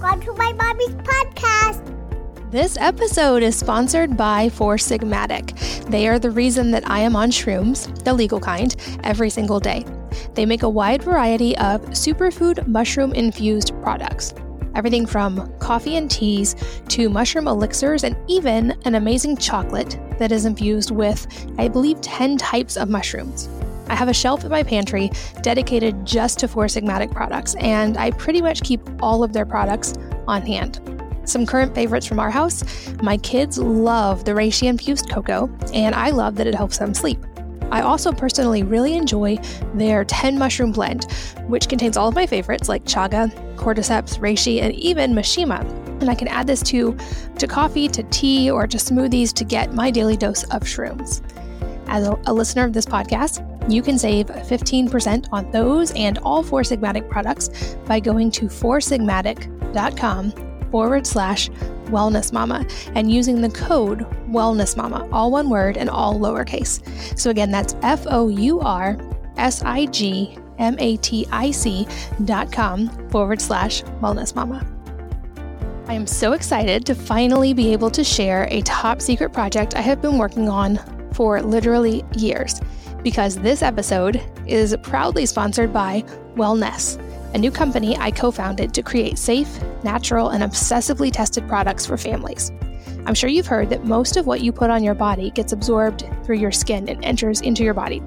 Welcome to my mommy's podcast. This episode is sponsored by Four Sigmatic. They are the reason that I am on shrooms, the legal kind, every single day. They make a wide variety of superfood mushroom infused products. Everything from coffee and teas to mushroom elixirs, and even an amazing chocolate that is infused with, I believe, 10 types of mushrooms. I have a shelf in my pantry dedicated just to Four Sigmatic products, and I pretty much keep all of their products on hand. Some current favorites from our house my kids love the reishi infused cocoa, and I love that it helps them sleep. I also personally really enjoy their 10 mushroom blend, which contains all of my favorites like chaga, cordyceps, reishi, and even meshima. And I can add this to, to coffee, to tea, or to smoothies to get my daily dose of shrooms. As a, a listener of this podcast, you can save 15% on those and all Four Sigmatic products by going to foursigmatic.com forward slash wellness mama and using the code wellness mama, all one word and all lowercase. So again, that's F O U R S I G M A T I C dot com forward slash wellness mama. I am so excited to finally be able to share a top secret project I have been working on for literally years because this episode is proudly sponsored by Wellnesse, a new company I co founded to create safe, natural, and obsessively tested products for families. I'm sure you've heard that most of what you put on your body gets absorbed through your skin and enters into your body.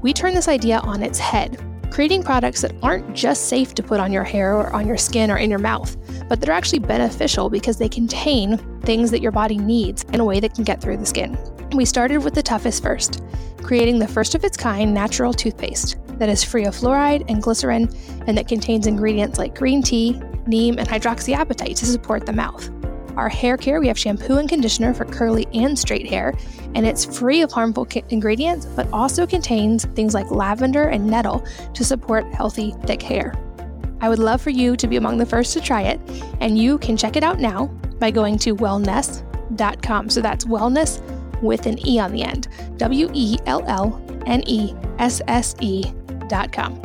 We turn this idea on its head, creating products that aren't just safe to put on your hair or on your skin or in your mouth, but that are actually beneficial because they contain things that your body needs in a way that can get through the skin. We started with the toughest first, creating the first of its kind natural toothpaste that is free of fluoride and glycerin and that contains ingredients like green tea, neem, and hydroxyapatite to support the mouth. Our hair care, we have shampoo and conditioner for curly and straight hair, and it's free of harmful ingredients, but also contains things like lavender and nettle to support healthy, thick hair. I would love for you to be among the first to try it, and you can check it out now by going to wellnesse.com. So that's wellness with an E on the end. W E L L N E S S E dot com.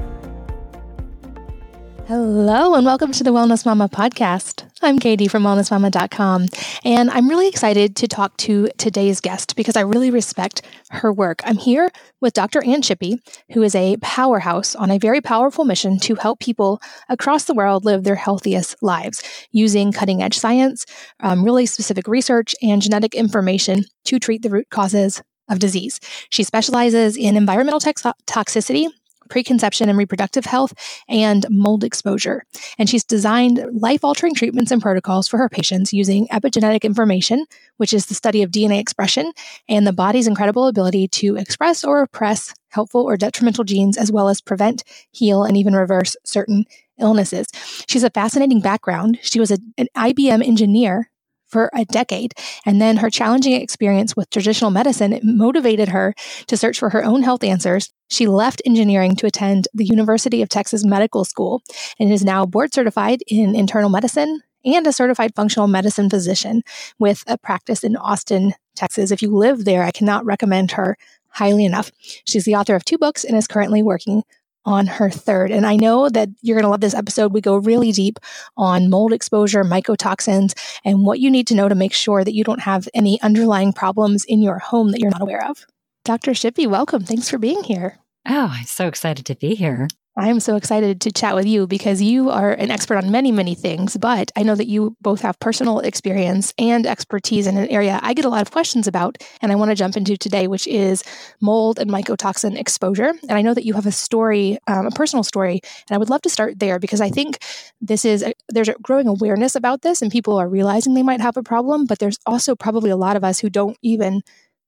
Hello, and welcome to the Wellness Mama podcast. I'm Katie from wellnessmama.com, and I'm really excited to talk to today's guest because I really respect her work. I'm here with Dr. Ann Shippy, who is a powerhouse on a very powerful mission to help people across the world live their healthiest lives using cutting edge science, um, really specific research, and genetic information to treat the root causes of disease. She specializes in environmental toxicity preconception and reproductive health, and mold exposure. And she's designed life altering treatments and protocols for her patients using epigenetic information, which is the study of DNA expression, and the body's incredible ability to express or repress helpful or detrimental genes, as well as prevent, heal, and even reverse certain illnesses. She's a fascinating background. She was a, an IBM engineer for a decade. And then her challenging experience with traditional medicine motivated her to search for her own health answers. She left engineering to attend the University of Texas Medical School and is now board certified in internal medicine and a certified functional medicine physician with a practice in Austin, Texas. If you live there, I cannot recommend her highly enough. She's the author of two books and is currently working on her third. And I know that you're going to love this episode. We go really deep on mold exposure, mycotoxins, and what you need to know to make sure that you don't have any underlying problems in your home that you're not aware of. Dr. Shippy, welcome. Thanks for being here. Oh, I'm so excited to be here. I am so excited to chat with you because you are an expert on many, many things, but I know that you both have personal experience and expertise in an area I get a lot of questions about, and I want to jump into today, which is mold and mycotoxin exposure. And I know that you have a story, um, a personal story, and I would love to start there because I think this is, a, there's a growing awareness about this, and people are realizing they might have a problem, but there's also probably a lot of us who don't even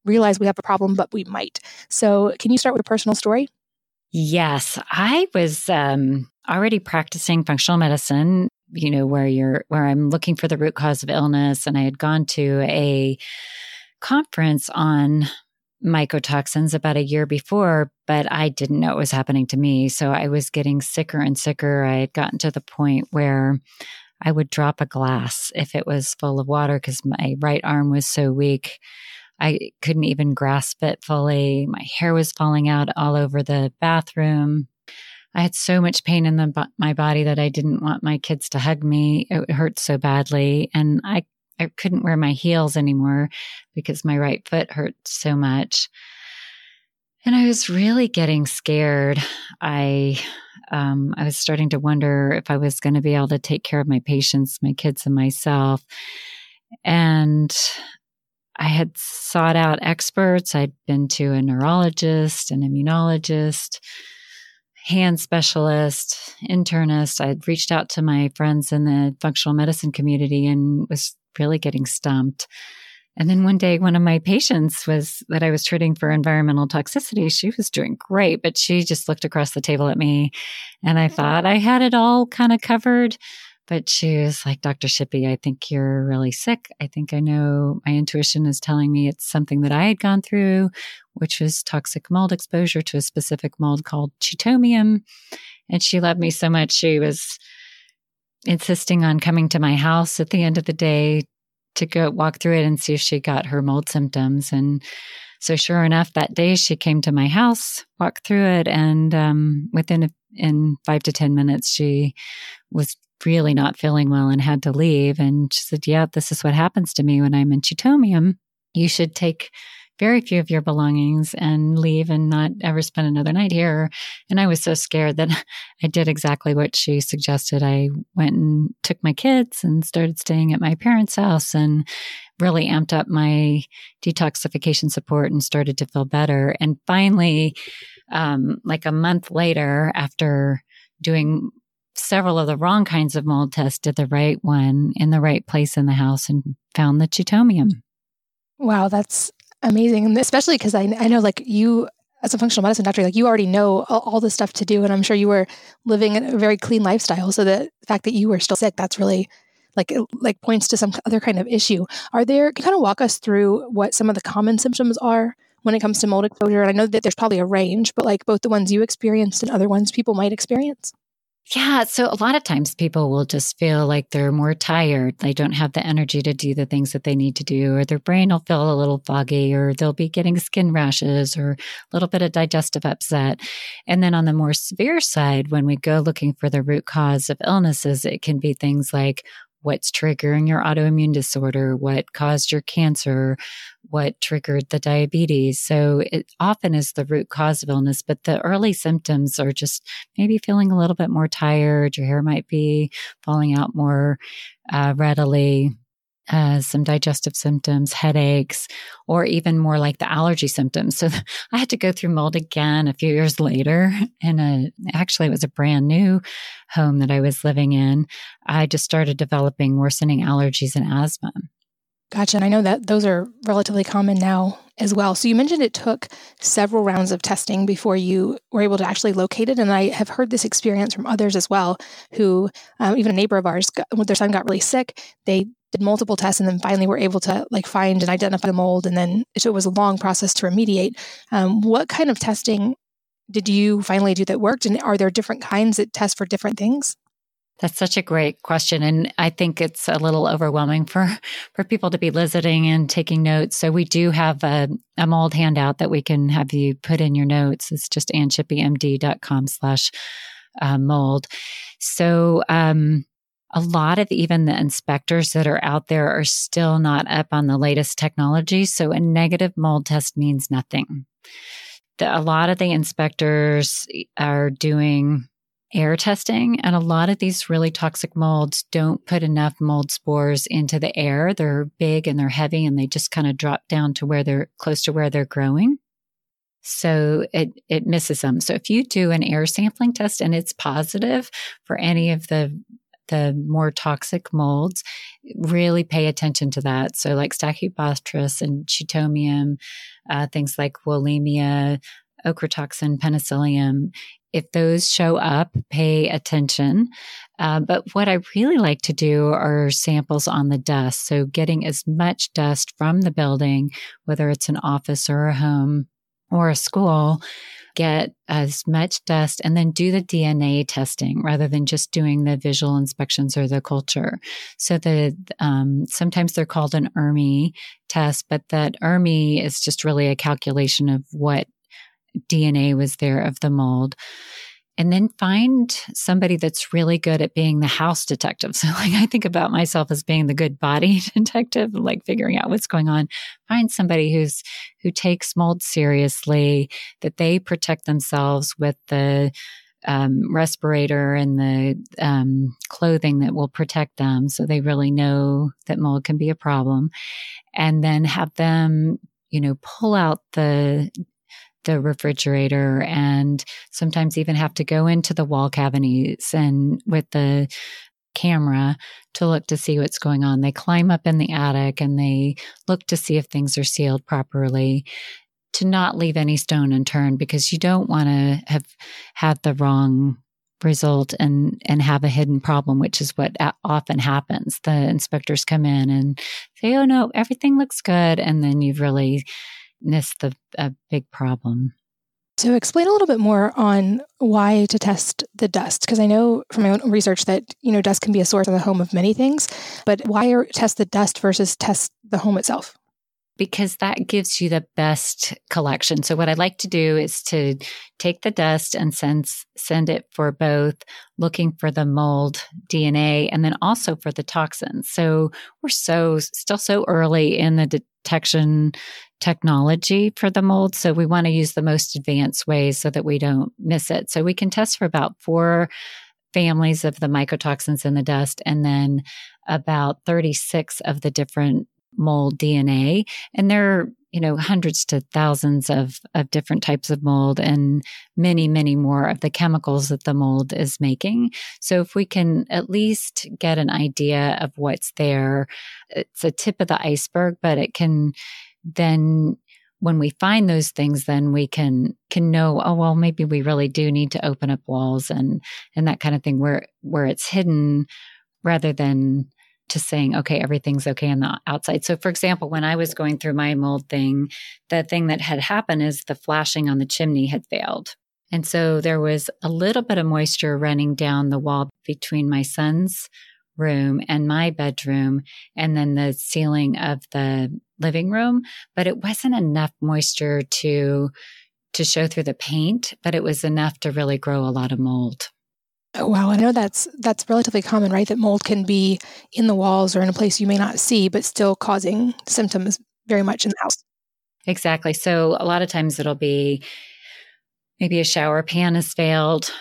realize we have a problem, but we might. So, can you start with a personal story? Yes, I was um, already practicing functional medicine, you know, where you're, where I'm looking for the root cause of illness. And I had gone to a conference on mycotoxins about a year before, but I didn't know it was happening to me. So I was getting sicker and sicker. I had gotten to the point where I would drop a glass if it was full of water because my right arm was so weak. I couldn't even grasp it fully. My hair was falling out all over the bathroom. I had so much pain in the, my body that I didn't want my kids to hug me. It hurt so badly. And I, I couldn't wear my heels anymore because my right foot hurt so much. And I was really getting scared. I, um, I was starting to wonder if I was going to be able to take care of my patients, my kids, and myself. And I had sought out experts. I'd been to a neurologist, an immunologist, hand specialist, internist. I'd reached out to my friends in the functional medicine community and was really getting stumped. And then one day, one of my patients was that I was treating for environmental toxicity. She was doing great, but she just looked across the table at me and I thought I had it all kind of covered. But she was like, Dr. Shippy, I think you're really sick. I think I know my intuition is telling me it's something that I had gone through, which was toxic mold exposure to a specific mold called Chaetomium. And she loved me so much. She was insisting on coming to my house at the end of the day to go walk through it and see if she got her mold symptoms. And so, sure enough, that day she came to my house, walked through it, and um, within a, in five to ten minutes, she was really not feeling well and had to leave. And she said, Yeah, this is what happens to me when I'm in Chaetomium. You should take very few of your belongings and leave and not ever spend another night here. And I was so scared that I did exactly what she suggested. I went and took my kids and started staying at my parents' house and really amped up my detoxification support and started to feel better. And finally, um, like a month later, after doing several of the wrong kinds of mold tests, did the right one in the right place in the house and found the chaetomium. Wow, that's amazing. And especially because I, I know like you as a functional medicine doctor, like you already know all, all the stuff to do. And I'm sure you were living a very clean lifestyle. So the fact that you were still sick, that's really like like points to some other kind of issue. Are there kind of walk us through what some of the common symptoms are when it comes to mold exposure? And I know that there's probably a range, but like both the ones you experienced and other ones people might experience. Yeah. So a lot of times people will just feel like they're more tired. They don't have the energy to do the things that they need to do, or their brain will feel a little foggy, or they'll be getting skin rashes or a little bit of digestive upset. And then on the more severe side, when we go looking for the root cause of illnesses, it can be things like what's triggering your autoimmune disorder, what caused your cancer, what triggered the diabetes. So it often is the root cause of illness, but the early symptoms are just maybe feeling a little bit more tired. Your hair might be falling out more uh, readily uh, some digestive symptoms, headaches, or even more like the allergy symptoms. So I had to go through mold again a few years later. And actually, it was a brand new home that I was living in. I just started developing worsening allergies and asthma. Gotcha. And I know that those are relatively common now as well. So you mentioned it took several rounds of testing before you were able to actually locate it. And I have heard this experience from others as well, who um, even a neighbor of ours, got, their son got really sick, they did multiple tests and then finally were able to like find and identify the mold. And then so it was a long process to remediate. Um, what kind of testing did you finally do that worked? And are there different kinds that test for different things? That's such a great question. And I think it's a little overwhelming for, for people to be listening and taking notes. So we do have a, a mold handout that we can have you put in your notes. It's just annshippymd.com slash uh, mold. So, um, a lot of even the inspectors that are out there are still not up on the latest technology. So a negative mold test means nothing. The, a lot of the inspectors are doing air testing, and a lot of these really toxic molds don't put enough mold spores into the air. They're big and they're heavy, and they just kind of drop down to where they're close to where they're growing. So it, it misses them. So if you do an air sampling test and it's positive for any of the the more toxic molds, really pay attention to that. So, like Stachybotrys and Chaetomium, uh, things like Wallemia, ochratoxin, penicillium, if those show up, pay attention. Uh, but what I really like to do are samples on the dust. So, getting as much dust from the building, whether it's an office or a home or a school, get as much dust and then do the DNA testing rather than just doing the visual inspections or the culture. So the um, sometimes they're called an ERMI test, but that ERMI is just really a calculation of what DNA was there of the mold. And then find somebody that's really good at being the house detective. So like I think about myself as being the good body detective, like figuring out what's going on. Find somebody who's who takes mold seriously, that they protect themselves with the um, respirator and the um, clothing that will protect them so they really know that mold can be a problem and then have them you know pull out the the refrigerator and sometimes even have to go into the wall cavities and with the camera to look to see what's going on. They climb up in the attic and they look to see if things are sealed properly to not leave any stone unturned because you don't want to have had the wrong result and and have a hidden problem which is what often happens the inspectors come in and say oh no everything looks good and then you've really missed the a big problem. So explain a little bit more on why to test the dust because i know from my own research that you know dust can be a source in the home of many things but why test the dust versus test the home itself because that gives you the best collection. So what I like to do is to take the dust and send send it for both looking for the mold DNA and then also for the toxins. So we're so still so early in the detection technology for the mold. So we want to use the most advanced ways so that we don't miss it. So we can test for about four families of the mycotoxins in the dust and then about 36 of the different mold DNA. And there are, you know, hundreds to thousands of, of different types of mold and many, many more of the chemicals that the mold is making. So if we can at least get an idea of what's there, it's a tip of the iceberg, but it can then when we find those things then we can can know oh well maybe we really do need to open up walls and and that kind of thing where where it's hidden rather than to saying, okay, everything's okay on the outside. So, for example, when I was going through my mold thing, the thing that had happened is the flashing on the chimney had failed. And so there was a little bit of moisture running down the wall between my son's room and my bedroom, and then the ceiling of the living room. But it wasn't enough moisture to to show through the paint, but it was enough to really grow a lot of mold. Wow, I know that's that's relatively common, right? That mold can be in the walls or in a place you may not see, but still causing symptoms very much in the house. Exactly. So a lot of times it'll be maybe a shower pan has failed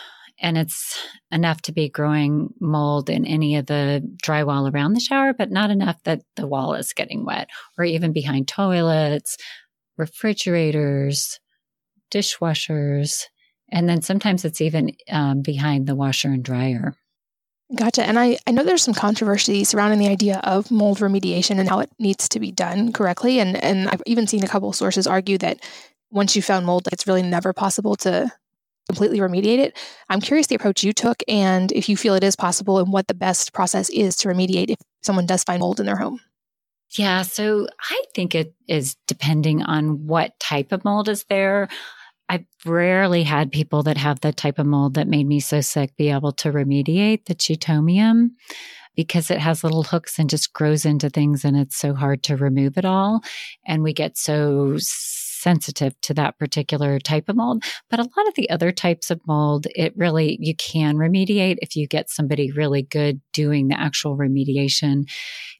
and it's enough to be growing mold in any of the drywall around the shower, but not enough that the wall is getting wet, or even behind toilets, refrigerators, dishwashers. And then sometimes it's even um, behind the washer and dryer. Gotcha. And I, I know there's some controversy surrounding the idea of mold remediation and how it needs to be done correctly. And, and I've even seen a couple sources argue that once you found mold, it's really never possible to completely remediate it. I'm curious the approach you took and if you feel it is possible and what the best process is to remediate if someone does find mold in their home. Yeah, so I think it is depending on what type of mold is there. I've rarely had people that have the type of mold that made me so sick be able to remediate the chaetomium because it has little hooks and just grows into things and it's so hard to remove it all. And we get so sensitive to that particular type of mold. But a lot of the other types of mold, it really, you can remediate if you get somebody really good doing the actual remediation.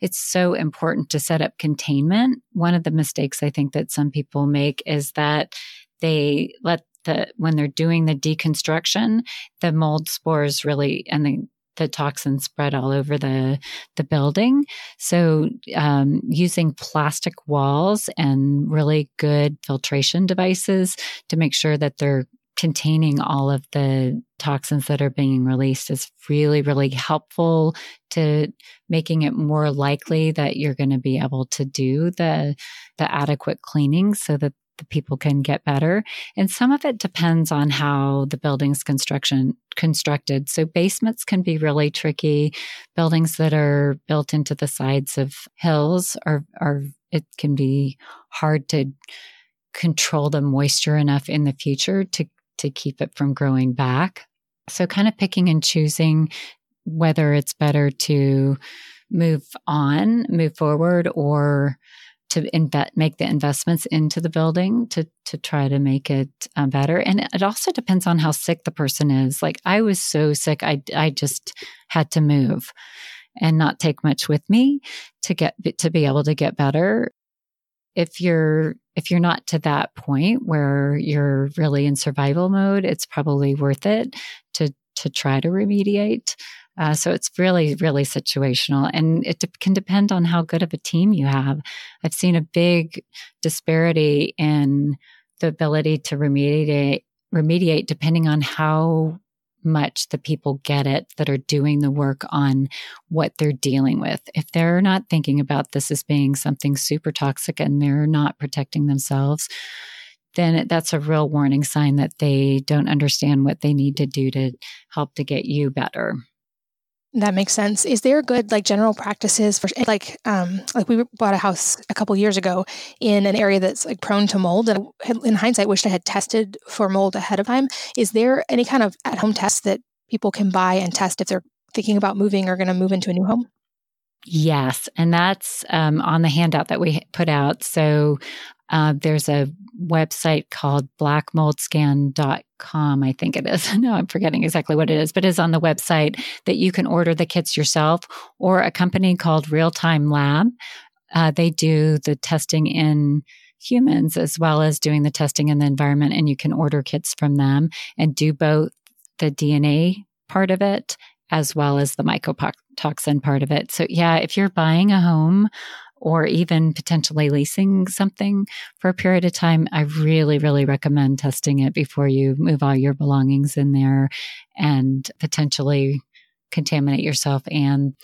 It's so important to set up containment. One of the mistakes I think that some people make is that they let the when they're doing the deconstruction, the mold spores really and the the toxins spread all over the the building. So um, using plastic walls and really good filtration devices to make sure that they're containing all of the toxins that are being released is really really helpful to making it more likely that you're going to be able to do the the adequate cleaning so that the people can get better. And some of it depends on how the building's construction constructed. So basements can be really tricky. Buildings that are built into the sides of hills are are it can be hard to control the moisture enough in the future to to keep it from growing back. So kind of picking and choosing whether it's better to move on, move forward or to inve- make the investments into the building to to try to make it uh, better. And it also depends on how sick the person is. Like I was so sick, I I just had to move and not take much with me to get to be able to get better. If you're if you're not to that point where you're really in survival mode, it's probably worth it to to try to remediate. Uh, so it's really, really situational. And it de- can depend on how good of a team you have. I've seen a big disparity in the ability to remediate, remediate depending on how much the people get it that are doing the work on what they're dealing with. If they're not thinking about this as being something super toxic and they're not protecting themselves, then that's a real warning sign that they don't understand what they need to do to help to get you better. That makes sense. Is there good like general practices for like um like we bought a house a couple years ago in an area that's like prone to mold and in hindsight wished I had tested for mold ahead of time. Is there any kind of at home test that people can buy and test if they're thinking about moving or going to move into a new home? Yes, and that's um, on the handout that we put out. So uh, there's a website called blackmoldscan.com, I think it is. no, I'm forgetting exactly what it is, but it is on the website that you can order the kits yourself or a company called Real Time Lab. Uh, they do the testing in humans as well as doing the testing in the environment, and you can order kits from them and do both the DNA part of it as well as the mycotoxin part of it. So, yeah, if you're buying a home, or even potentially leasing something for a period of time, I really, really recommend testing it before you move all your belongings in there and potentially contaminate yourself and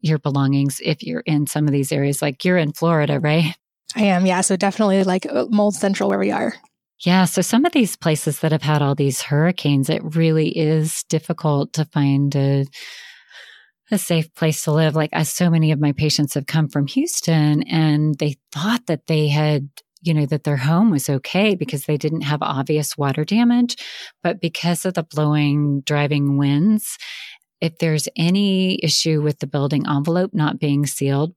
your belongings if you're in some of these areas. Like you're in Florida, right? I am, yeah. So definitely like uh, mold central where we are. Yeah. So some of these places that have had all these hurricanes, it really is difficult to find a a safe place to live. Like as so many of my patients have come from Houston and they thought that they had you know, that their home was okay because they didn't have obvious water damage. But because of the blowing, driving winds, if there's any issue with the building envelope not being sealed,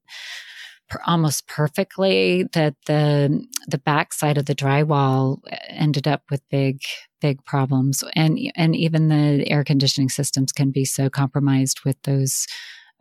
almost perfectly that the the back side of the drywall ended up with big big problems and and even the air conditioning systems can be so compromised with those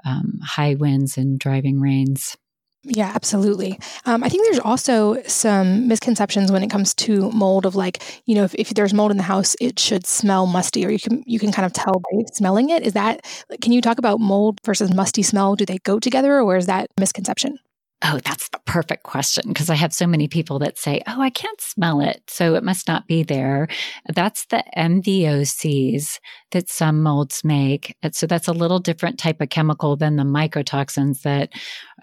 um, high winds and driving rains yeah, absolutely. Um, I think there's also some misconceptions when it comes to mold of like, you know, if, if there's mold in the house, it should smell musty, or you can you can kind of tell by smelling it. Is that? Can you talk about mold versus musty smell? Do they go together, or is that misconception? Oh, that's the perfect question because I have so many people that say, Oh, I can't smell it. So it must not be there. That's the MVOCs that some molds make. So that's a little different type of chemical than the mycotoxins that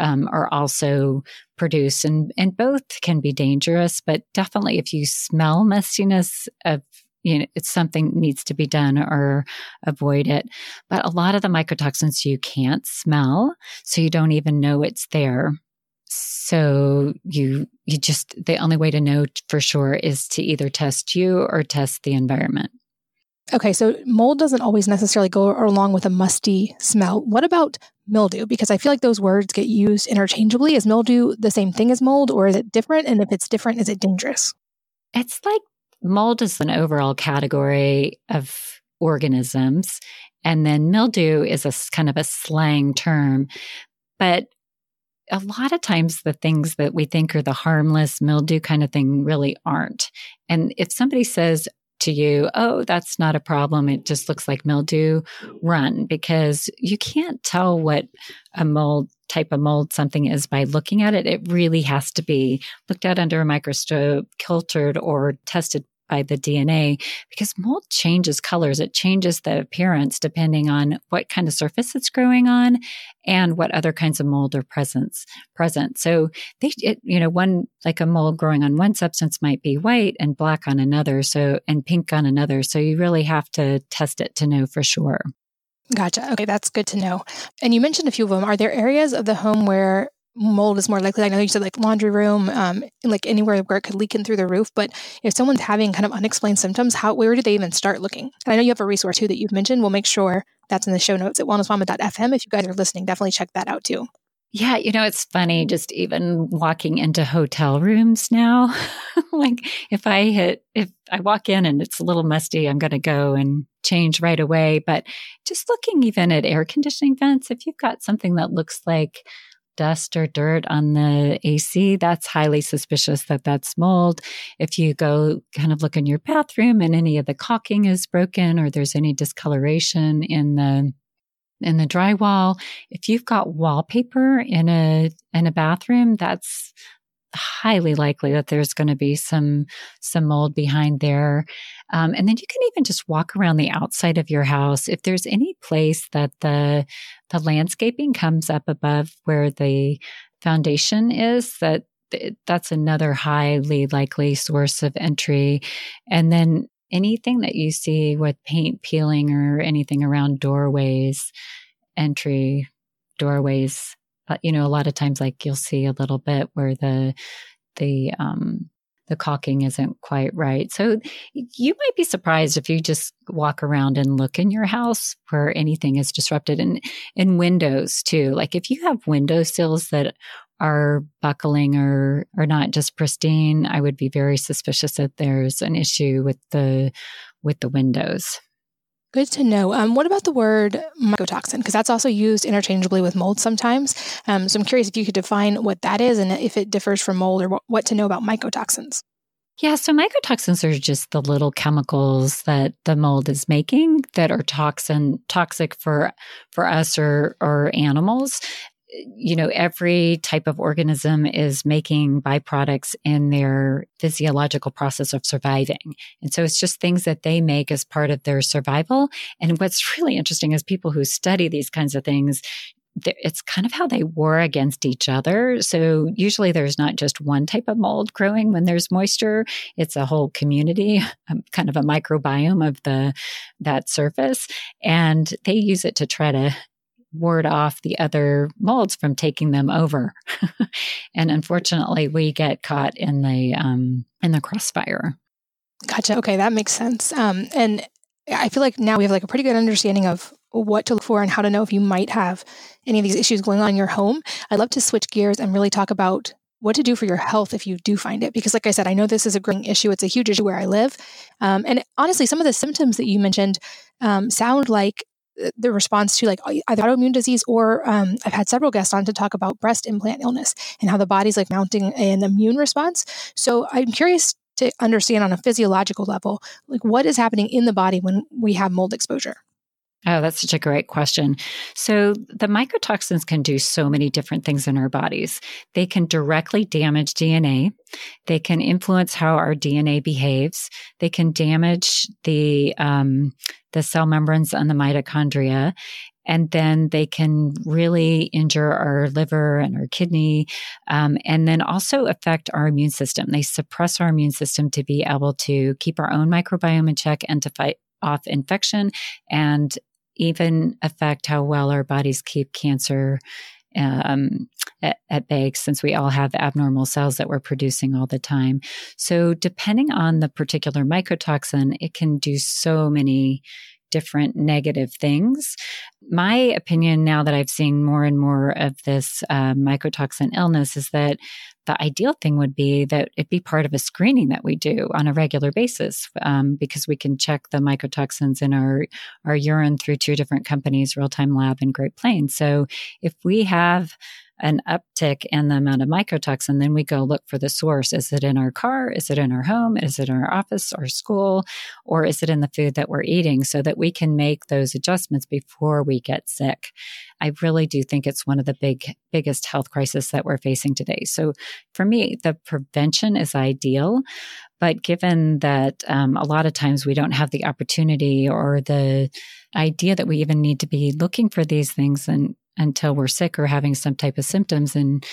um, are also produced. And, and both can be dangerous, but definitely if you smell mustiness of you know, it's something needs to be done or avoid it. But a lot of the mycotoxins you can't smell, so you don't even know it's there. So you you just the only way to know for sure is to either test you or test the environment. Okay, so mold doesn't always necessarily go along with a musty smell. What about mildew? Because I feel like those words get used interchangeably. Is mildew the same thing as mold or is it different? And if it's different, is it dangerous? It's like mold is an overall category of organisms. And then mildew is a kind of a slang term. But a lot of times the things that we think are the harmless mildew kind of thing really aren't. And if somebody says to you, oh, that's not a problem, it just looks like mildew, run because you can't tell what a mold type of mold something is by looking at it. It really has to be looked at under a microscope, cultured or tested by the DNA because mold changes colors. It changes the appearance depending on what kind of surface it's growing on and what other kinds of mold are present. Present. So they, it, you know, one like a mold growing on one substance might be white and black on another. So and pink on another. So you really have to test it to know for sure. Gotcha. Okay, that's good to know. And you mentioned a few of them. Are there areas of the home where mold is more likely. I know you said like laundry room, um, like anywhere where it could leak in through the roof. But if someone's having kind of unexplained symptoms, how where do they even start looking? And I know you have a resource too that you've mentioned. We'll make sure that's in the show notes at wellnessmama.fm. If you guys are listening, definitely check that out too. Yeah, you know, it's funny just even walking into hotel rooms now. like if I hit, if I walk in and it's a little musty, I'm going to go and change right away. But just looking even at air conditioning vents, if you've got something that looks like dust or dirt on the AC, that's highly suspicious that that's mold. If you go kind of look in your bathroom and any of the caulking is broken or there's any discoloration in the in the drywall. If you've got wallpaper in a in a bathroom, that's highly likely that there's going to be some some mold behind there. Um, and then you can even just walk around the outside of your house. If there's any place that the the landscaping comes up above where the foundation is, that that's another highly likely source of entry. And then anything that you see with paint peeling or anything around doorways, entry doorways, uh, you know, a lot of times like you'll see a little bit where the the um the caulking isn't quite right. So you might be surprised if you just walk around and look in your house where anything is disrupted and in windows too. Like if you have window sills that are buckling or are not just pristine, I would be very suspicious that there's an issue with the with the windows. Good to know. Um, what about the word mycotoxin? Because that's also used interchangeably with mold sometimes. Um, so I'm curious if you could define what that is and if it differs from mold or what, what to know about mycotoxins. Yeah, so mycotoxins are just the little chemicals that the mold is making that are toxin toxic for for us or or animals you know, every type of organism is making byproducts in their physiological process of surviving. And so it's just things that they make as part of their survival. And what's really interesting is people who study these kinds of things, it's kind of how they war against each other. So usually there's not just one type of mold growing when there's moisture. It's a whole community, um, kind of a microbiome of the, that surface. And they use it to try to ward off the other molds from taking them over. and unfortunately, we get caught in the um, in the crossfire. Gotcha. Okay, that makes sense. Um, and I feel like now we have like a pretty good understanding of what to look for and how to know if you might have any of these issues going on in your home. I'd love to switch gears and really talk about what to do for your health if you do find it. Because, like I said, I know this is a growing issue. It's a huge issue where I live. Um, and honestly, some of the symptoms that you mentioned um, sound like the response to like either autoimmune disease or um, I've had several guests on to talk about breast implant illness and how the body's like mounting an immune response. So I'm curious to understand on a physiological level, like what is happening in the body when we have mold exposure. Oh, that's such a great question. So, the mycotoxins can do so many different things in our bodies. They can directly damage DNA. They can influence how our DNA behaves. They can damage the um, the cell membranes and the mitochondria, and then they can really injure our liver and our kidney, um, and then also affect our immune system. They suppress our immune system to be able to keep our own microbiome in check and to fight off infection and even affect how well our bodies keep cancer um, at, at bay since we all have abnormal cells that we're producing all the time. So, depending on the particular mycotoxin, it can do so many different negative things. My opinion now that I've seen more and more of this uh, mycotoxin illness is that the ideal thing would be that it be part of a screening that we do on a regular basis um, because we can check the mycotoxins in our, our urine through two different companies, Real Time Lab and Great Plains. So if we have an uptick in the amount of mycotoxin, then we go look for the source. Is it in our car? Is it in our home? Is it in our office or school? Or is it in the food that we're eating so that we can make those adjustments before we get sick? I really do think it's one of the big, biggest health crises that we're facing today. So for me, the prevention is ideal. But given that um, a lot of times we don't have the opportunity or the idea that we even need to be looking for these things and until we're sick or having some type of symptoms. And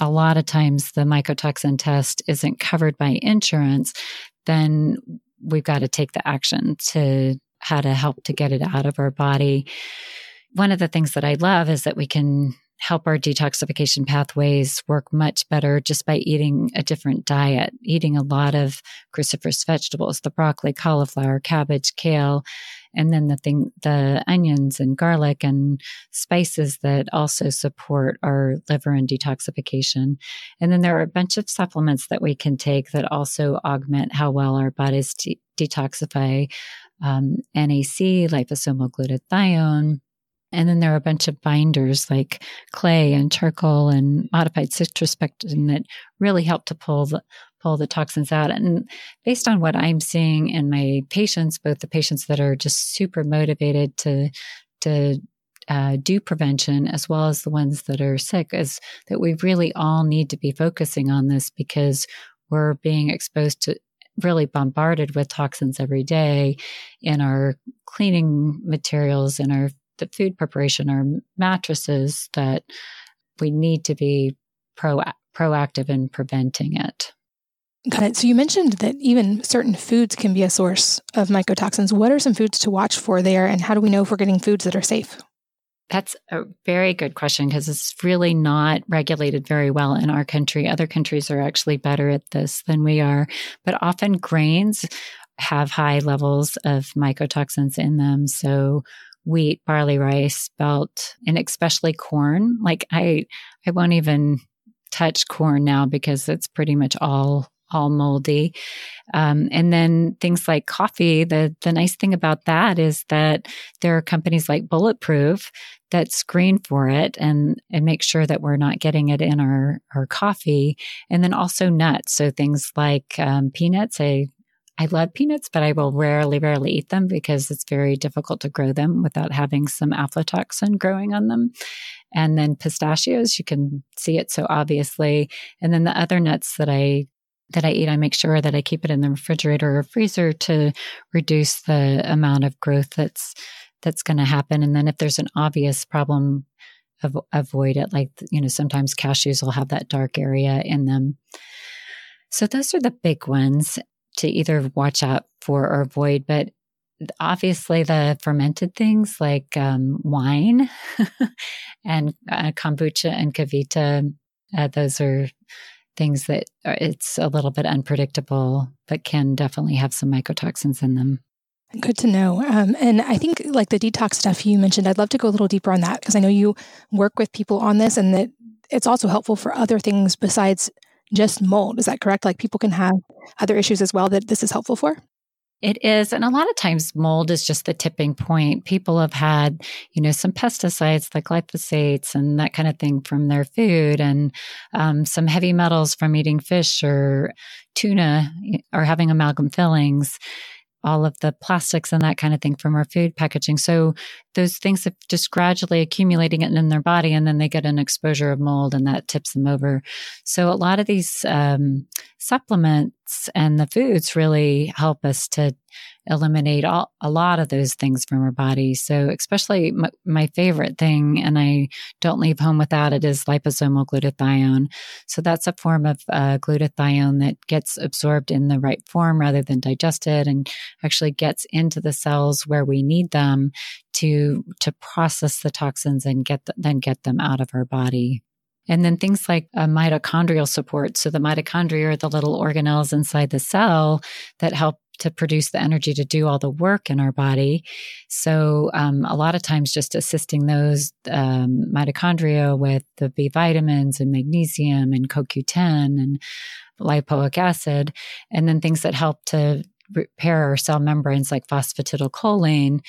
a lot of times the mycotoxin test isn't covered by insurance, then we've got to take the action to how to help to get it out of our body. One of the things that I love is that we can help our detoxification pathways work much better just by eating a different diet, eating a lot of cruciferous vegetables, the broccoli, cauliflower, cabbage, kale, and then the thing, the onions and garlic and spices that also support our liver and detoxification. And then there are a bunch of supplements that we can take that also augment how well our bodies de- detoxify. Um, NAC, liposomal glutathione, and then there are a bunch of binders like clay and charcoal and modified citrus pectin that really help to pull the pull the toxins out. And based on what I'm seeing in my patients, both the patients that are just super motivated to to uh, do prevention as well as the ones that are sick, is that we really all need to be focusing on this because we're being exposed to really bombarded with toxins every day in our cleaning materials in our the food preparation our mattresses that we need to be pro- proactive in preventing it. Got it. So you mentioned that even certain foods can be a source of mycotoxins. What are some foods to watch for there, and how do we know if we're getting foods that are safe? That's a very good question because it's really not regulated very well in our country. Other countries are actually better at this than we are, but often grains have high levels of mycotoxins in them. So wheat, barley, rice, spelt, and especially corn. Like I, I won't even touch corn now because it's pretty much all all moldy. Um, and then things like coffee. The the nice thing about that is that there are companies like Bulletproof that screen for it and and make sure that we're not getting it in our our coffee. And then also nuts. So things like um, peanuts. I I love peanuts, but I will rarely, rarely eat them because it's very difficult to grow them without having some aflatoxin growing on them. And then pistachios, you can see it so obviously. And then the other nuts that I that I eat, I make sure that I keep it in the refrigerator or freezer to reduce the amount of growth that's that's going to happen. And then if there's an obvious problem, avoid it. Like you know, sometimes cashews will have that dark area in them. So those are the big ones to either watch out for or avoid. But obviously, the fermented things like um, wine and uh, kombucha and KeVita, uh, those are things that are, it's a little bit unpredictable, but can definitely have some mycotoxins in them. Good to know. Um, and I think like the detox stuff you mentioned, I'd love to go a little deeper on that because I know you work with people on this and that it's also helpful for other things besides just mold. Is that correct? Like people can have other issues as well that this is helpful for? It is. And a lot of times mold is just the tipping point. People have had, you know, some pesticides like glyphosates and that kind of thing from their food and um, some heavy metals from eating fish or tuna or having amalgam fillings all of the plastics and that kind of thing from our food packaging. So those things have just gradually accumulating it in their body and then they get an exposure of mold and that tips them over. So a lot of these um, supplements and the foods really help us to eliminate all, a lot of those things from our body. So, especially my, my, favorite thing, and I don't leave home without it, is liposomal glutathione. So, that's a form of uh, glutathione that gets absorbed in the right form rather than digested and actually gets into the cells where we need them to to process the toxins and get the, then get them out of our body. And then things like mitochondrial support. So the mitochondria are the little organelles inside the cell that help to produce the energy to do all the work in our body. So, um, a lot of times, just assisting those um, mitochondria with the B vitamins and magnesium and CoQ10 and lipoic acid, and then things that help to repair our cell membranes like phosphatidylcholine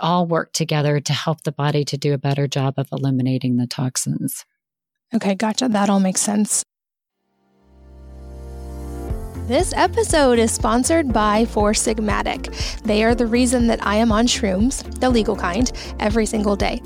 all work together to help the body to do a better job of eliminating the toxins. Okay, gotcha. That all makes sense. This episode is sponsored by Four Sigmatic. They are the reason that I am on shrooms, the legal kind, every single day.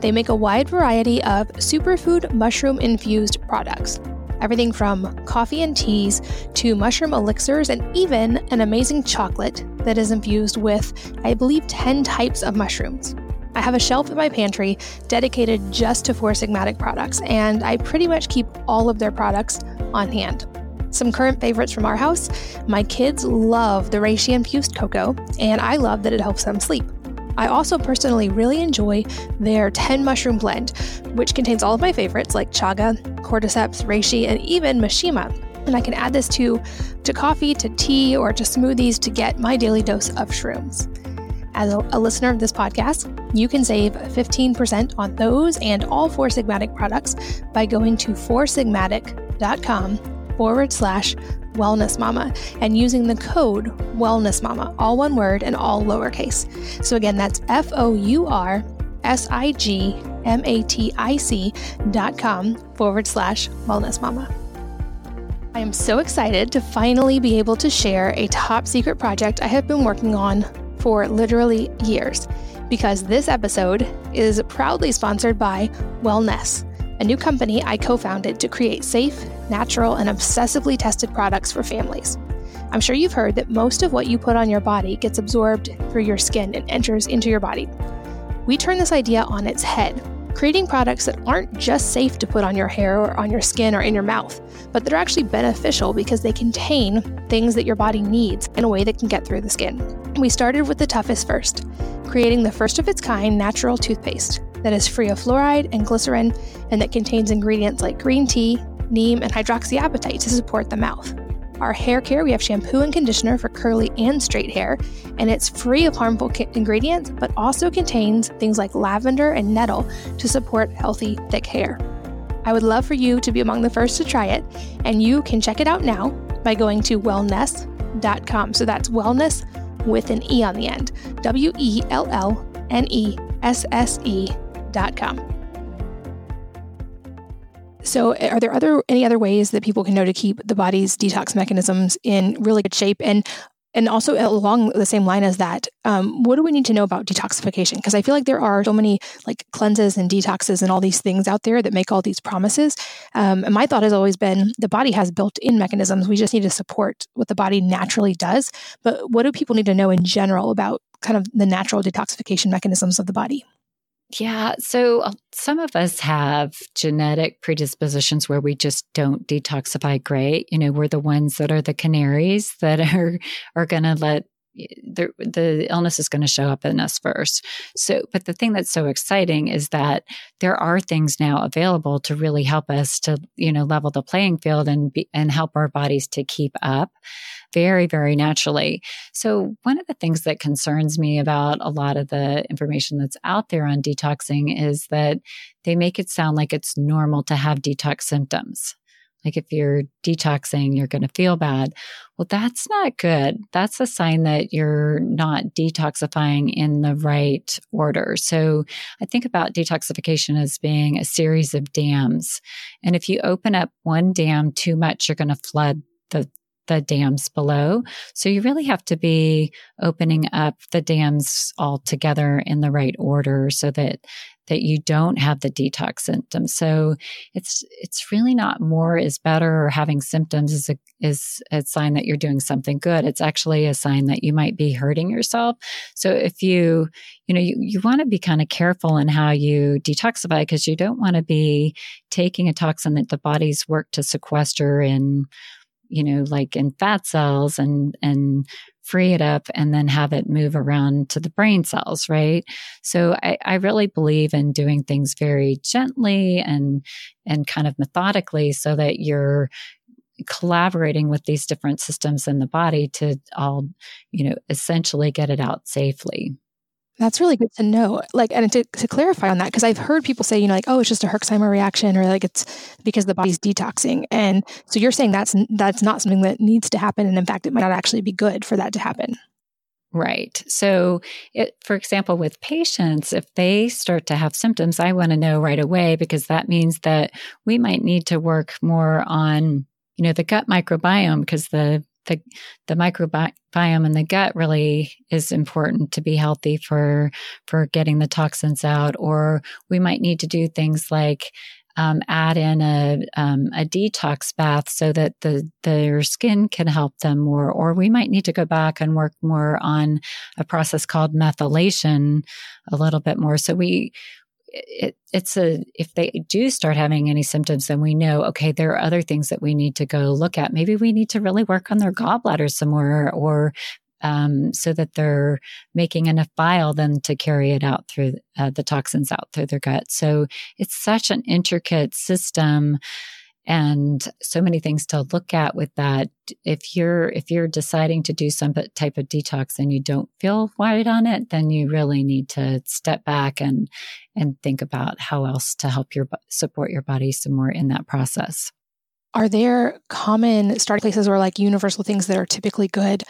They make a wide variety of superfood mushroom infused products. Everything from coffee and teas to mushroom elixirs and even an amazing chocolate that is infused with, I believe, 10 types of mushrooms. I have a shelf in my pantry dedicated just to Four Sigmatic products, and I pretty much keep all of their products on hand. Some current favorites from our house my kids love the reishi infused cocoa, and I love that it helps them sleep. I also personally really enjoy their 10 mushroom blend, which contains all of my favorites like chaga, cordyceps, reishi, and even meshima. And I can add this to, to coffee, to tea, or to smoothies to get my daily dose of shrooms. as a, a listener of this podcast, you can save 15% on those and all Four Sigmatic products by going to foursigmatic.com forward slash wellness mama and using the code wellness mama, all one word and all lowercase. So again, that's F O U R S I G M A T I C dot com forward slash wellness mama. I am so excited to finally be able to share a top secret project I have been working on for literally years because this episode is proudly sponsored by Wellnesse, a new company I co founded to create safe, natural, and obsessively tested products for families. I'm sure you've heard that most of what you put on your body gets absorbed through your skin and enters into your body. We turn this idea on its head creating products that aren't just safe to put on your hair or on your skin or in your mouth, but that are actually beneficial because they contain things that your body needs in a way that can get through the skin. We started with the toughest first, creating the first of its kind natural toothpaste that is free of fluoride and glycerin and that contains ingredients like green tea, neem, and hydroxyapatite to support the mouth. Our hair care, we have shampoo and conditioner for curly and straight hair, and it's free of harmful ingredients, but also contains things like lavender and nettle to support healthy, thick hair. I would love for you to be among the first to try it, and you can check it out now by going to wellnesse.com. So that's wellness with an E on the end. W E L L N E S S E.com. So, are there other any other ways that people can know to keep the body's detox mechanisms in really good shape? And and also along the same line as that, um, what do we need to know about detoxification? Because I feel like there are so many like cleanses and detoxes and all these things out there that make all these promises. Um, and my thought has always been the body has built-in mechanisms. We just need to support what the body naturally does. But what do people need to know in general about kind of the natural detoxification mechanisms of the body? Yeah. So uh, some of us have genetic predispositions where we just don't detoxify great. You know, we're the ones that are the canaries that are are going to let the the illness is going to show up in us first. So, but the thing that's so exciting is that there are things now available to really help us to you know level the playing field and be, and help our bodies to keep up very, very naturally. So, one of the things that concerns me about a lot of the information that's out there on detoxing is that they make it sound like it's normal to have detox symptoms. Like if you're detoxing, you're going to feel bad. Well, that's not good. That's a sign that you're not detoxifying in the right order. So I think about detoxification as being a series of dams. And if you open up one dam too much, you're going to flood the the dams below. So you really have to be opening up the dams all together in the right order so that that you don't have the detox symptoms. So it's it's really not more is better or having symptoms is a is a sign that you're doing something good. It's actually a sign that you might be hurting yourself. So if you you know you, you want to be kind of careful in how you detoxify because you don't want to be taking a toxin that the body's worked to sequester in you know, like in fat cells and, and free it up and then have it move around to the brain cells, right? So I, I really believe in doing things very gently and, and kind of methodically so that you're, collaborating with these different systems in the body to all, you know, essentially get it out safely. That's really good to know. Like, and to, to clarify on that, because I've heard people say, you know, like, oh, it's just a Herxheimer reaction, or like it's because the body's detoxing. And so you're saying that's that's not something that needs to happen, and in fact, it might not actually be good for that to happen. Right. So, it, for example, with patients, if they start to have symptoms, I want to know right away because that means that we might need to work more on, you know, the gut microbiome because the the the microbiome in the gut really is important to be healthy for for getting the toxins out or we might need to do things like um, add in a um, a detox bath so that the their skin can help them more or we might need to go back and work more on a process called methylation a little bit more. So we it, it's a if they do start having any symptoms then we know okay there are other things that we need to go look at. Maybe we need to really work on their gallbladder some more or um, so that they're making enough bile then to carry it out through uh, the toxins out through their gut. So it's such an intricate system and so many things to look at with that. If you're, if you're deciding to do some type of detox and you don't feel right on it, then you really need to step back and, and think about how else to help your, support your body some more in that process. Are there common starting places or like universal things that are typically good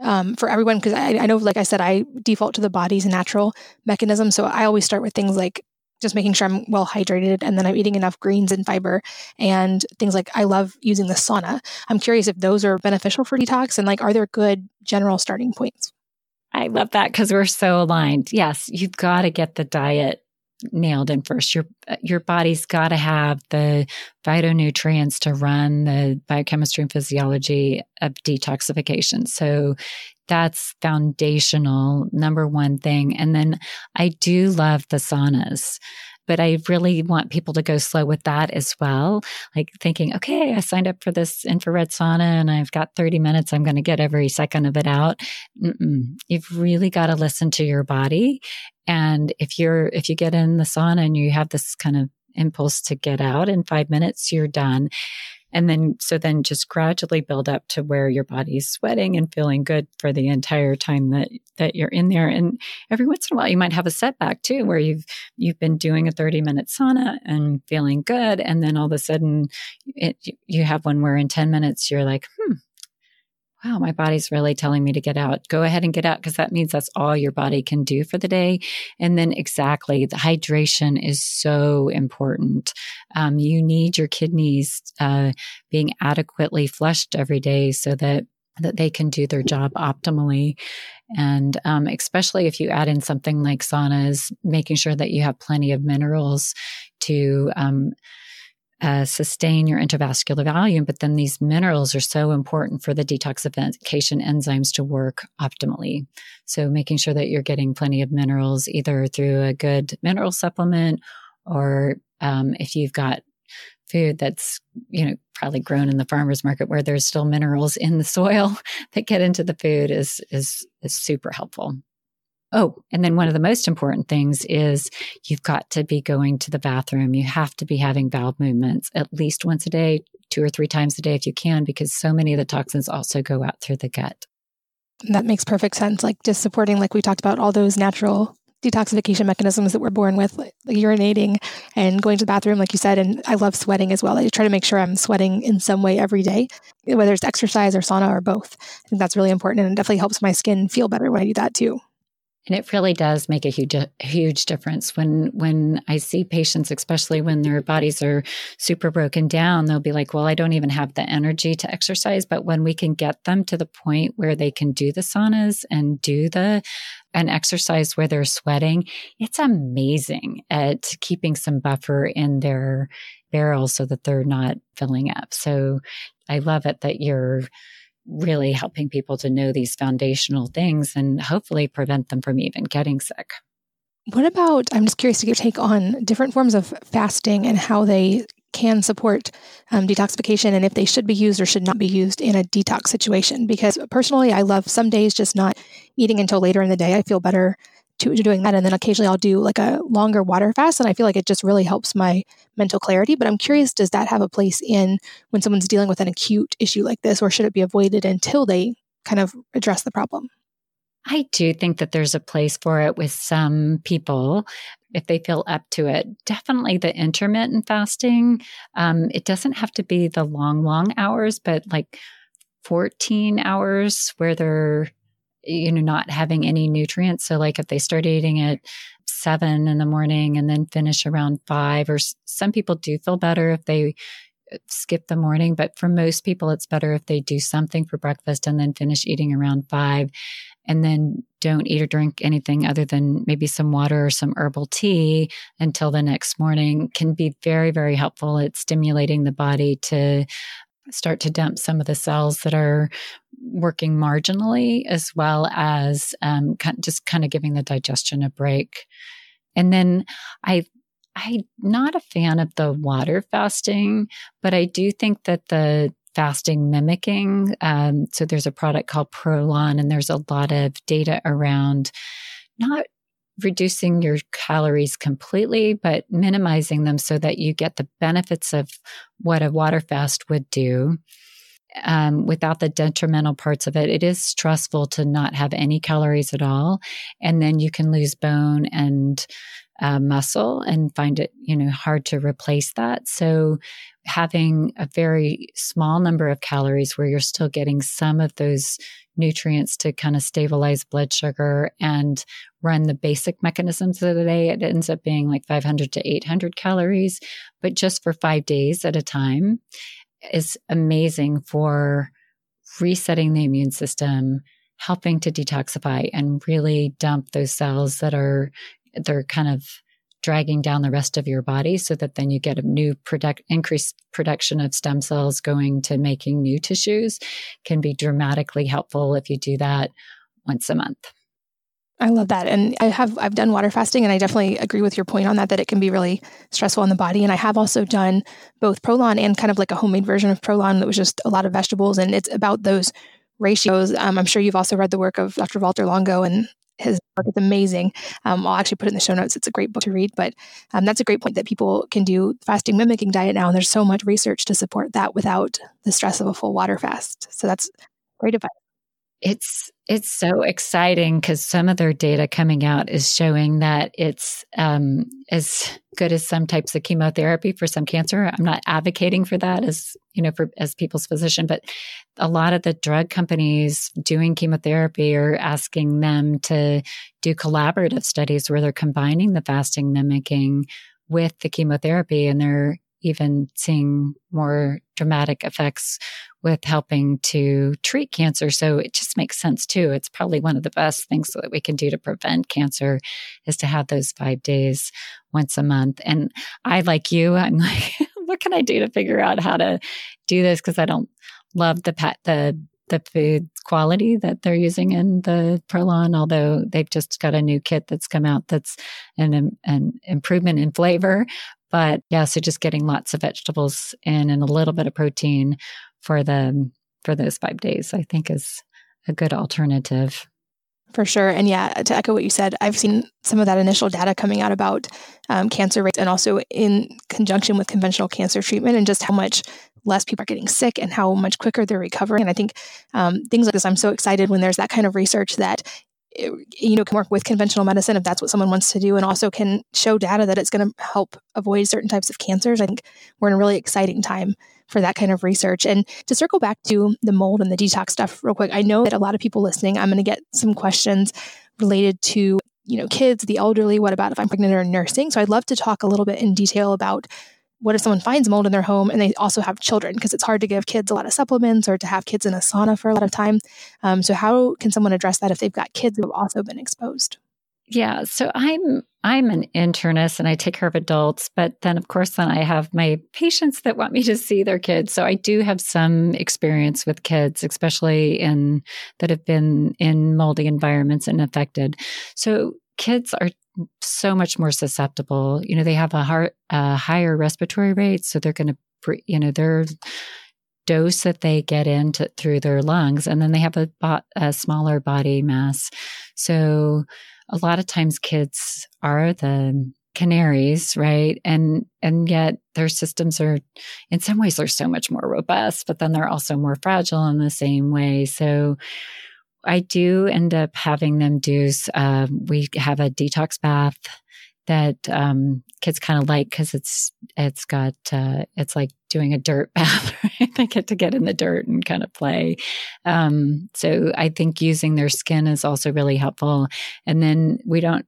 um, for everyone? Because I, I, know, like I said, I default to the body's natural mechanism. So I always start with things like just making sure I'm well hydrated and then I'm eating enough greens and fiber and things like I love using the sauna. I'm curious if those are beneficial for detox and like, are there good general starting points? I love that because we're so aligned. Yes, you've got to get the diet nailed in first. Your your body's got to have the phytonutrients to run the biochemistry and physiology of detoxification. So that's foundational number one thing. And then I do love the saunas but I really want people to go slow with that as well. Like thinking, okay, I signed up for this infrared sauna and I've got 30 minutes. I'm going to get every second of it out. Mm-mm. You've really got to listen to your body. And if you're, if you get in the sauna and you have this kind of impulse to get out in five minutes, you're done. And then, so then just gradually build up to where your body's sweating and feeling good for the entire time that, that you're in there. And every once in a while, you might have a setback too, where you've, you've been doing a 30 minute sauna and feeling good. And then all of a sudden it, you have one where in 10 minutes, you're like, hmm, wow, my body's really telling me to get out. Go ahead and get out because that means that's all your body can do for the day. And then exactly the hydration is so important. Um, you need your kidneys uh, being adequately flushed every day so that that they can do their job optimally. And um, especially if you add in something like saunas, making sure that you have plenty of minerals to um, uh, sustain your intravascular volume, but then these minerals are so important for the detoxification enzymes to work optimally. So making sure that you're getting plenty of minerals either through a good mineral supplement or um, if you've got food that's you know probably grown in the farmers market where there's still minerals in the soil that get into the food is is is super helpful Oh, and then one of the most important things is you've got to be going to the bathroom. You have to be having bowel movements at least once a day, two or three times a day if you can, because so many of the toxins also go out through the gut. That makes perfect sense. Like just supporting, like we talked about, all those natural detoxification mechanisms that we're born with, like, urinating and going to the bathroom, like you said. And I love sweating as well. I try to make sure I'm sweating in some way every day, whether it's exercise or sauna or both. I think that's really important and it definitely helps my skin feel better when I do that too. And it really does make a huge, huge difference when, when I see patients, especially when their bodies are super broken down, they'll be like, well, I don't even have the energy to exercise. But when we can get them to the point where they can do the saunas and do the, an exercise where they're sweating, it's amazing at keeping some buffer in their barrels so that they're not filling up. So I love it that you're, really helping people to know these foundational things and hopefully prevent them from even getting sick. What about, I'm just curious to get your take on different forms of fasting and how they can support um, detoxification and if they should be used or should not be used in a detox situation. Because personally, I love some days just not eating until later in the day. I feel better to, to doing that. And then occasionally I'll do like a longer water fast. And I feel like it just really helps my mental clarity. But I'm curious, does that have a place in when someone's dealing with an acute issue like this, or should it be avoided until they kind of address the problem? I do think that there's a place for it with some people if they feel up to it. Definitely the intermittent fasting. Um, it doesn't have to be the long, long hours, but like 14 hours where they're you know, not having any nutrients. So, like if they start eating at seven in the morning and then finish around five, or some people do feel better if they uh, skip the morning, but for most people, it's better if they do something for breakfast and then finish eating around five and then don't eat or drink anything other than maybe some water or some herbal tea until the next morning can be very, very helpful at stimulating the body to start to dump some of the cells that are working marginally, as well as um, just kind of giving the digestion a break. And then I I'm not a fan of the water fasting, but I do think that the fasting mimicking. Um, so there's a product called Prolon, and there's a lot of data around not reducing your calories completely, but minimizing them so that you get the benefits of what a water fast would do. Um, without the detrimental parts of it, it is stressful to not have any calories at all. And then you can lose bone and uh, muscle and find it, you know, hard to replace that. So having a very small number of calories where you're still getting some of those nutrients to kind of stabilize blood sugar and run the basic mechanisms of the day, it ends up being like 500 to 800 calories, but just for five days at a time is amazing for resetting the immune system, helping to detoxify and really dump those cells that are they're kind of dragging down the rest of your body so that then you get a new product increased production of stem cells going to making new tissues can be dramatically helpful if you do that once a month. I love that. And I have I've done water fasting and I definitely agree with your point on that that it can be really stressful on the body. And I have also done both Prolon and kind of like a homemade version of Prolon that was just a lot of vegetables and it's about those ratios. Um, I'm sure you've also read the work of Dr. Walter Longo and his book is amazing. Um, I'll actually put it in the show notes. It's a great book to read, but um, that's a great point that people can do fasting mimicking diet now. And there's so much research to support that without the stress of a full water fast. So that's great advice. It's it's so exciting because some of their data coming out is showing that it's um, as good as some types of chemotherapy for some cancer. I'm not advocating for that as you know for as people's physician, but a lot of the drug companies doing chemotherapy are asking them to do collaborative studies where they're combining the fasting mimicking with the chemotherapy, and they're even seeing more dramatic effects with helping to treat cancer. So it just makes sense too. It's probably one of the best things that we can do to prevent cancer is to have those five days once a month. And I, like you, I'm like, what can I do to figure out how to do this? Cause I don't love the pet, the, the food quality that they're using in the Prolon, although they've just got a new kit that's come out that's an, an improvement in flavor. But yeah, so just getting lots of vegetables in and a little bit of protein for the for those five days, I think is a good alternative. For sure. And yeah, to echo what you said, I've seen some of that initial data coming out about um, cancer rates and also in conjunction with conventional cancer treatment and just how much less people are getting sick and how much quicker they're recovering. And I think um, things like this, I'm so excited when there's that kind of research that you know can work with conventional medicine if that's what someone wants to do and also can show data that it's going to help avoid certain types of cancers i think we're in a really exciting time for that kind of research and to circle back to the mold and the detox stuff real quick i know that a lot of people listening i'm going to get some questions related to you know kids the elderly what about if i'm pregnant or nursing so i'd love to talk a little bit in detail about what if someone finds mold in their home and they also have children? Because it's hard to give kids a lot of supplements or to have kids in a sauna for a lot of time. Um, so, how can someone address that if they've got kids who have also been exposed? Yeah, so I'm I'm an internist and I take care of adults, but then of course then I have my patients that want me to see their kids. So I do have some experience with kids, especially in that have been in moldy environments and affected. So kids are so much more susceptible. You know, they have a, heart, a higher respiratory rate, so they're going to, you know, their dose that they get into through their lungs, and then they have a, a smaller body mass. So a lot of times, kids are the canaries right? And and yet their systems are in some ways they're so much more robust but then they're also more fragile in the same way. So I do end up having them do, uh, we have a detox bath that um, kids kind of like because it's it's got uh, it's like doing a dirt bath. Right? they get to get in the dirt and kind of play. Um, so I think using their skin is also really helpful. And then we don't.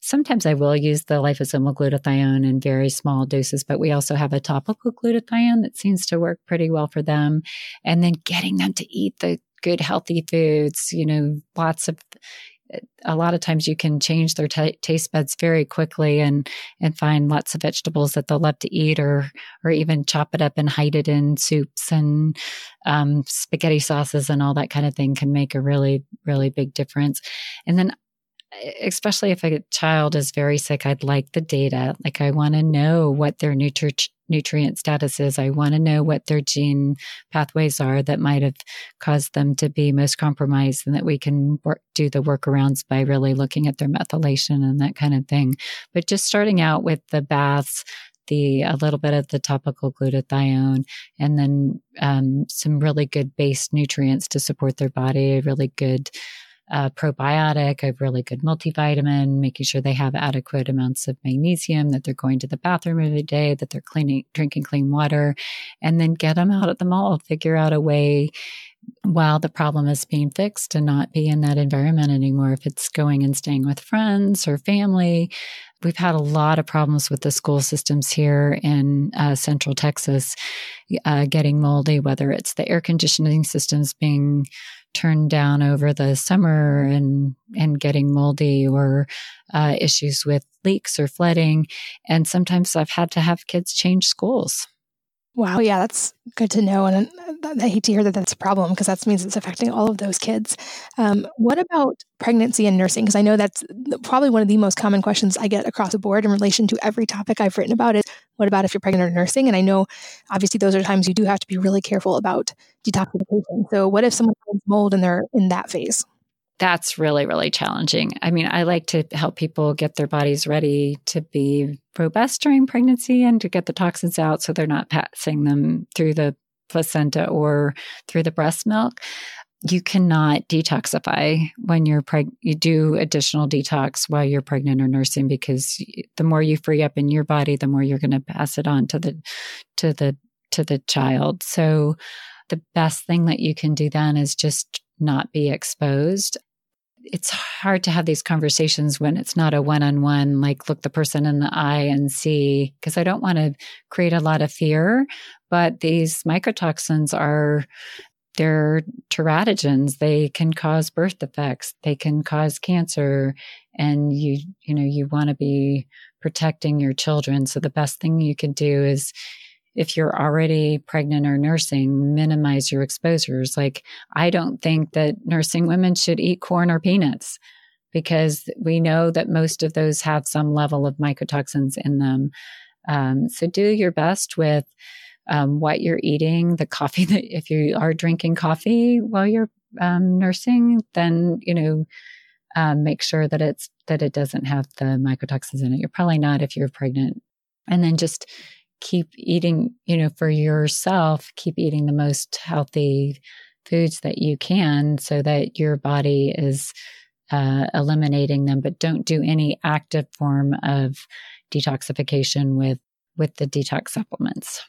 Sometimes I will use the liposomal glutathione in very small doses, but we also have a topical glutathione that seems to work pretty well for them. And then getting them to eat the good healthy foods you know lots of a lot of times you can change their t- taste buds very quickly and and find lots of vegetables that they'll love to eat or or even chop it up and hide it in soups and um, spaghetti sauces and all that kind of thing can make a really really big difference. And then especially if a child is very sick i'd like the data. Like i want to know what their nutri- nutrient status is. I want to know what their gene pathways are that might have caused them to be most compromised and that we can work, do the workarounds by really looking at their methylation and that kind of thing. But just starting out with the baths, the a little bit of the topical glutathione and then um, some really good base nutrients to support their body, really good a probiotic, a really good multivitamin, making sure they have adequate amounts of magnesium, that they're going to the bathroom every day, that they're cleaning, drinking clean water, and then get them out at the mall. Figure out a way while the problem is being fixed to not be in that environment anymore. If it's going and staying with friends or family, we've had a lot of problems with the school systems here in uh, central Texas uh, getting moldy, whether it's the air conditioning systems being turned down over the summer and and getting moldy or uh, issues with leaks or flooding. And sometimes i've had to have kids change schools Wow, yeah, that's good to know. And I hate to hear that that's a problem because that means it's affecting all of those kids. Um, what about pregnancy and nursing? Because I know that's probably one of the most common questions I get across the board in relation to every topic I've written about is what about if you're pregnant or nursing? And I know obviously those are times you do have to be really careful about detoxification. So what if someone has mold and they're in that phase? that's really, really challenging. I mean, I like to help people get their bodies ready to be robust during pregnancy and to get the toxins out so they're not passing them through the placenta or through the breast milk. You cannot detoxify when you're pregnant. You do additional detox while you're pregnant or nursing because the more you free up in your body, the more you're going to pass it on to the to the to the child. So the best thing that you can do then is just not be exposed it's hard to have these conversations when it's not a one-on-one like look the person in the eye and see because i don't want to create a lot of fear but these mycotoxins are they're teratogens. They can cause birth defects. They can cause cancer and you you know you want to be protecting your children. So the best thing you can do is if you're already pregnant or nursing, minimize your exposures. Like, I don't think that nursing women should eat corn or peanuts because we know that most of those have some level of mycotoxins in them. Um, so do your best with um, what you're eating, the coffee that if you are drinking coffee while you're um, nursing, then, you know, um, make sure that it's that it doesn't have the mycotoxins in it. You're probably not if you're pregnant. And then just keep eating, you know, for yourself, keep eating the most healthy foods that you can so that your body is uh, eliminating them, but don't do any active form of detoxification with with the detox supplements.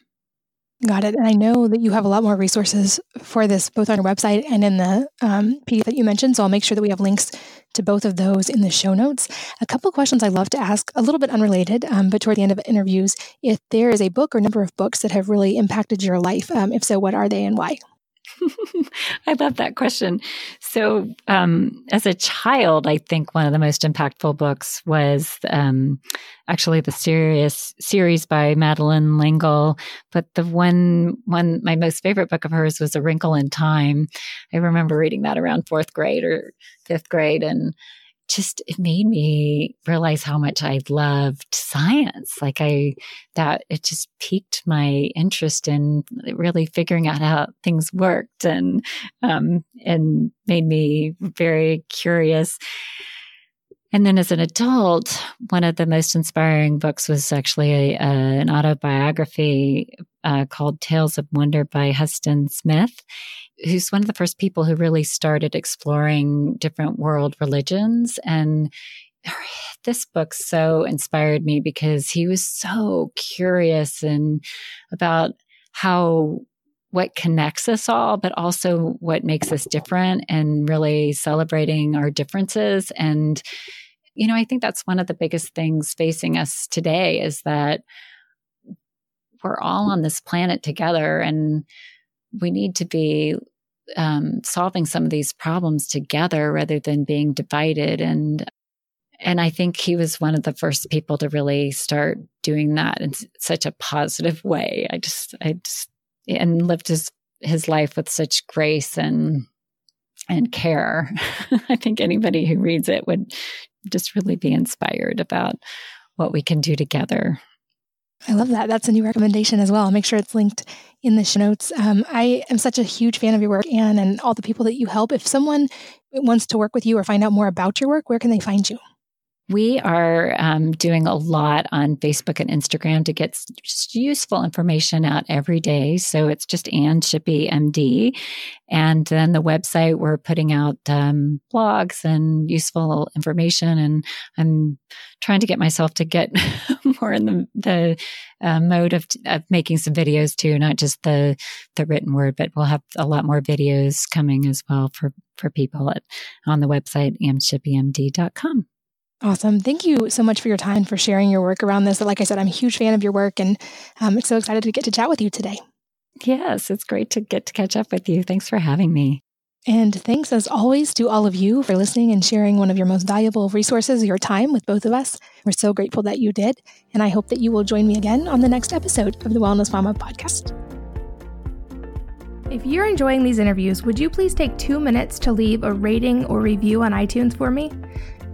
Got it. And I know that you have a lot more resources for this, both on your website and in the um, PDF that you mentioned. So I'll make sure that we have links to both of those in the show notes. A couple questions I love to ask, a little bit unrelated, um, but toward the end of interviews, if there is a book or number of books that have really impacted your life, um, if so, what are they and why? I love that question. So, um, as a child, I think one of the most impactful books was um, actually the series series by Madeleine L'Engle. But the one one my most favorite book of hers was A Wrinkle in Time. I remember reading that around fourth grade or fifth grade, and just it made me realize how much I loved science. Like I that it just piqued my interest in really figuring out how things worked and um, and made me very curious. And then as an adult, one of the most inspiring books was actually a, a, an autobiography uh, called Tales of Wonder by Huston Smith who's one of the first people who really started exploring different world religions. And this book so inspired me because he was so curious and about how what connects us all, but also what makes us different and really celebrating our differences. And, you know, I think that's one of the biggest things facing us today is that we're all on this planet together and we need to be um, solving some of these problems together rather than being divided and and I think he was one of the first people to really start doing that in such a positive way. I just, I just, and lived his his life with such grace and and care. I think anybody who reads it would just really be inspired about what we can do together. I love that. That's a new recommendation as well. I'll make sure it's linked in the show notes. Um, I am such a huge fan of your work, Ann, and all the people that you help. If someone wants to work with you or find out more about your work, where can they find you? We are um, doing a lot on Facebook and Instagram to get useful information out every day. So it's just Ann Shippy MD. And then the website, we're putting out um, blogs and useful information. And I'm trying to get myself to get more in the, the uh, mode of, of making some videos too, not just the, the written word, but we'll have a lot more videos coming as well for, for people at, on the website, annshippymd.com. Awesome. Thank you so much for your time for sharing your work around this. Like I said, I'm a huge fan of your work and I'm so excited to get to chat with you today. Yes, it's great to get to catch up with you. Thanks for having me. And thanks as always to all of you for listening and sharing one of your most valuable resources, your time with both of us. We're so grateful that you did. And I hope that you will join me again on the next episode of the Wellness Mama podcast. If you're enjoying these interviews, would you please take two minutes to leave a rating or review on iTunes for me?